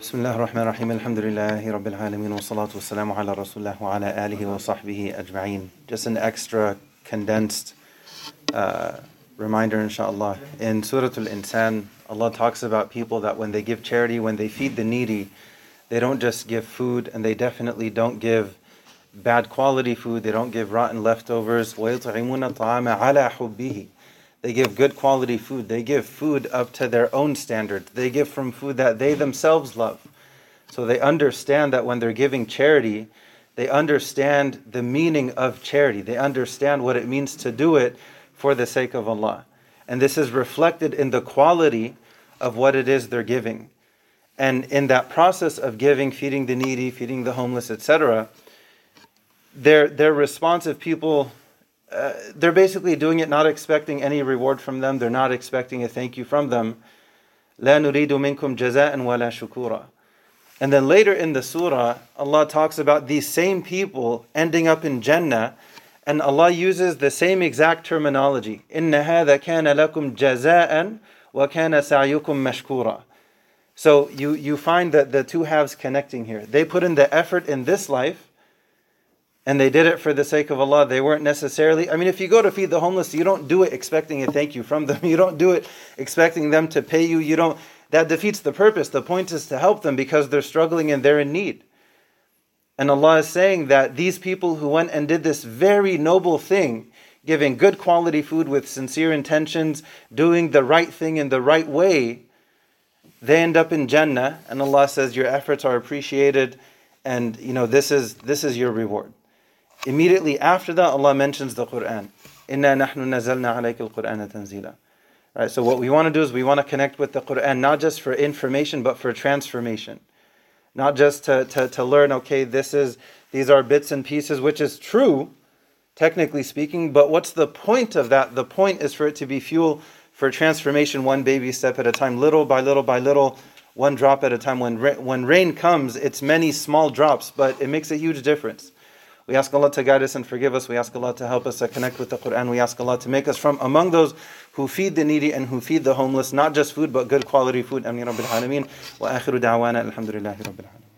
بسم الله الرحمن الرحيم الحمد لله رب العالمين والصلاة والسلام على رسول الله وعلى آله وصحبه أجمعين Just an extra condensed uh, reminder inshallah in Surah Al-Insan Allah talks about people that when they give charity when they feed the needy they don't just give food and they definitely don't give bad quality food they don't give rotten leftovers وَيُطْعِمُونَ الطَّعَامَ عَلَى حُبِّهِ they give good quality food. They give food up to their own standards. They give from food that they themselves love. So they understand that when they're giving charity, they understand the meaning of charity. They understand what it means to do it for the sake of Allah. And this is reflected in the quality of what it is they're giving. And in that process of giving, feeding the needy, feeding the homeless, etc., they're, they're responsive people uh, they're basically doing it not expecting any reward from them. They're not expecting a thank you from them. لا نريد منكم جزاء ولا شكورا. And then later in the surah, Allah talks about these same people ending up in Jannah, and Allah uses the same exact terminology. إن هذا كان لكم جزاء وكان سعيكم مشكورا. So you, you find that the two halves connecting here. They put in the effort in this life, and they did it for the sake of Allah. They weren't necessarily, I mean, if you go to feed the homeless, you don't do it expecting a thank you from them. You don't do it expecting them to pay you. You don't, that defeats the purpose. The point is to help them because they're struggling and they're in need. And Allah is saying that these people who went and did this very noble thing, giving good quality food with sincere intentions, doing the right thing in the right way, they end up in Jannah. And Allah says, Your efforts are appreciated, and you know, this is this is your reward. Immediately after that, Allah mentions the Quran. Inna nahnu nazalna alayka al-Qur'ana tanzila. Right, so what we want to do is we want to connect with the Quran, not just for information, but for transformation. Not just to, to, to learn, okay, this is these are bits and pieces, which is true, technically speaking, but what's the point of that? The point is for it to be fuel for transformation one baby step at a time, little by little by little, one drop at a time. When, when rain comes, it's many small drops, but it makes a huge difference. We ask Allah to guide us and forgive us. We ask Allah to help us to connect with the Quran. We ask Allah to make us from among those who feed the needy and who feed the homeless, not just food, but good quality food. Ameen Rabbil Alameen. Wa akhiru da'wana alhamdulillahi Rabbil Alameen.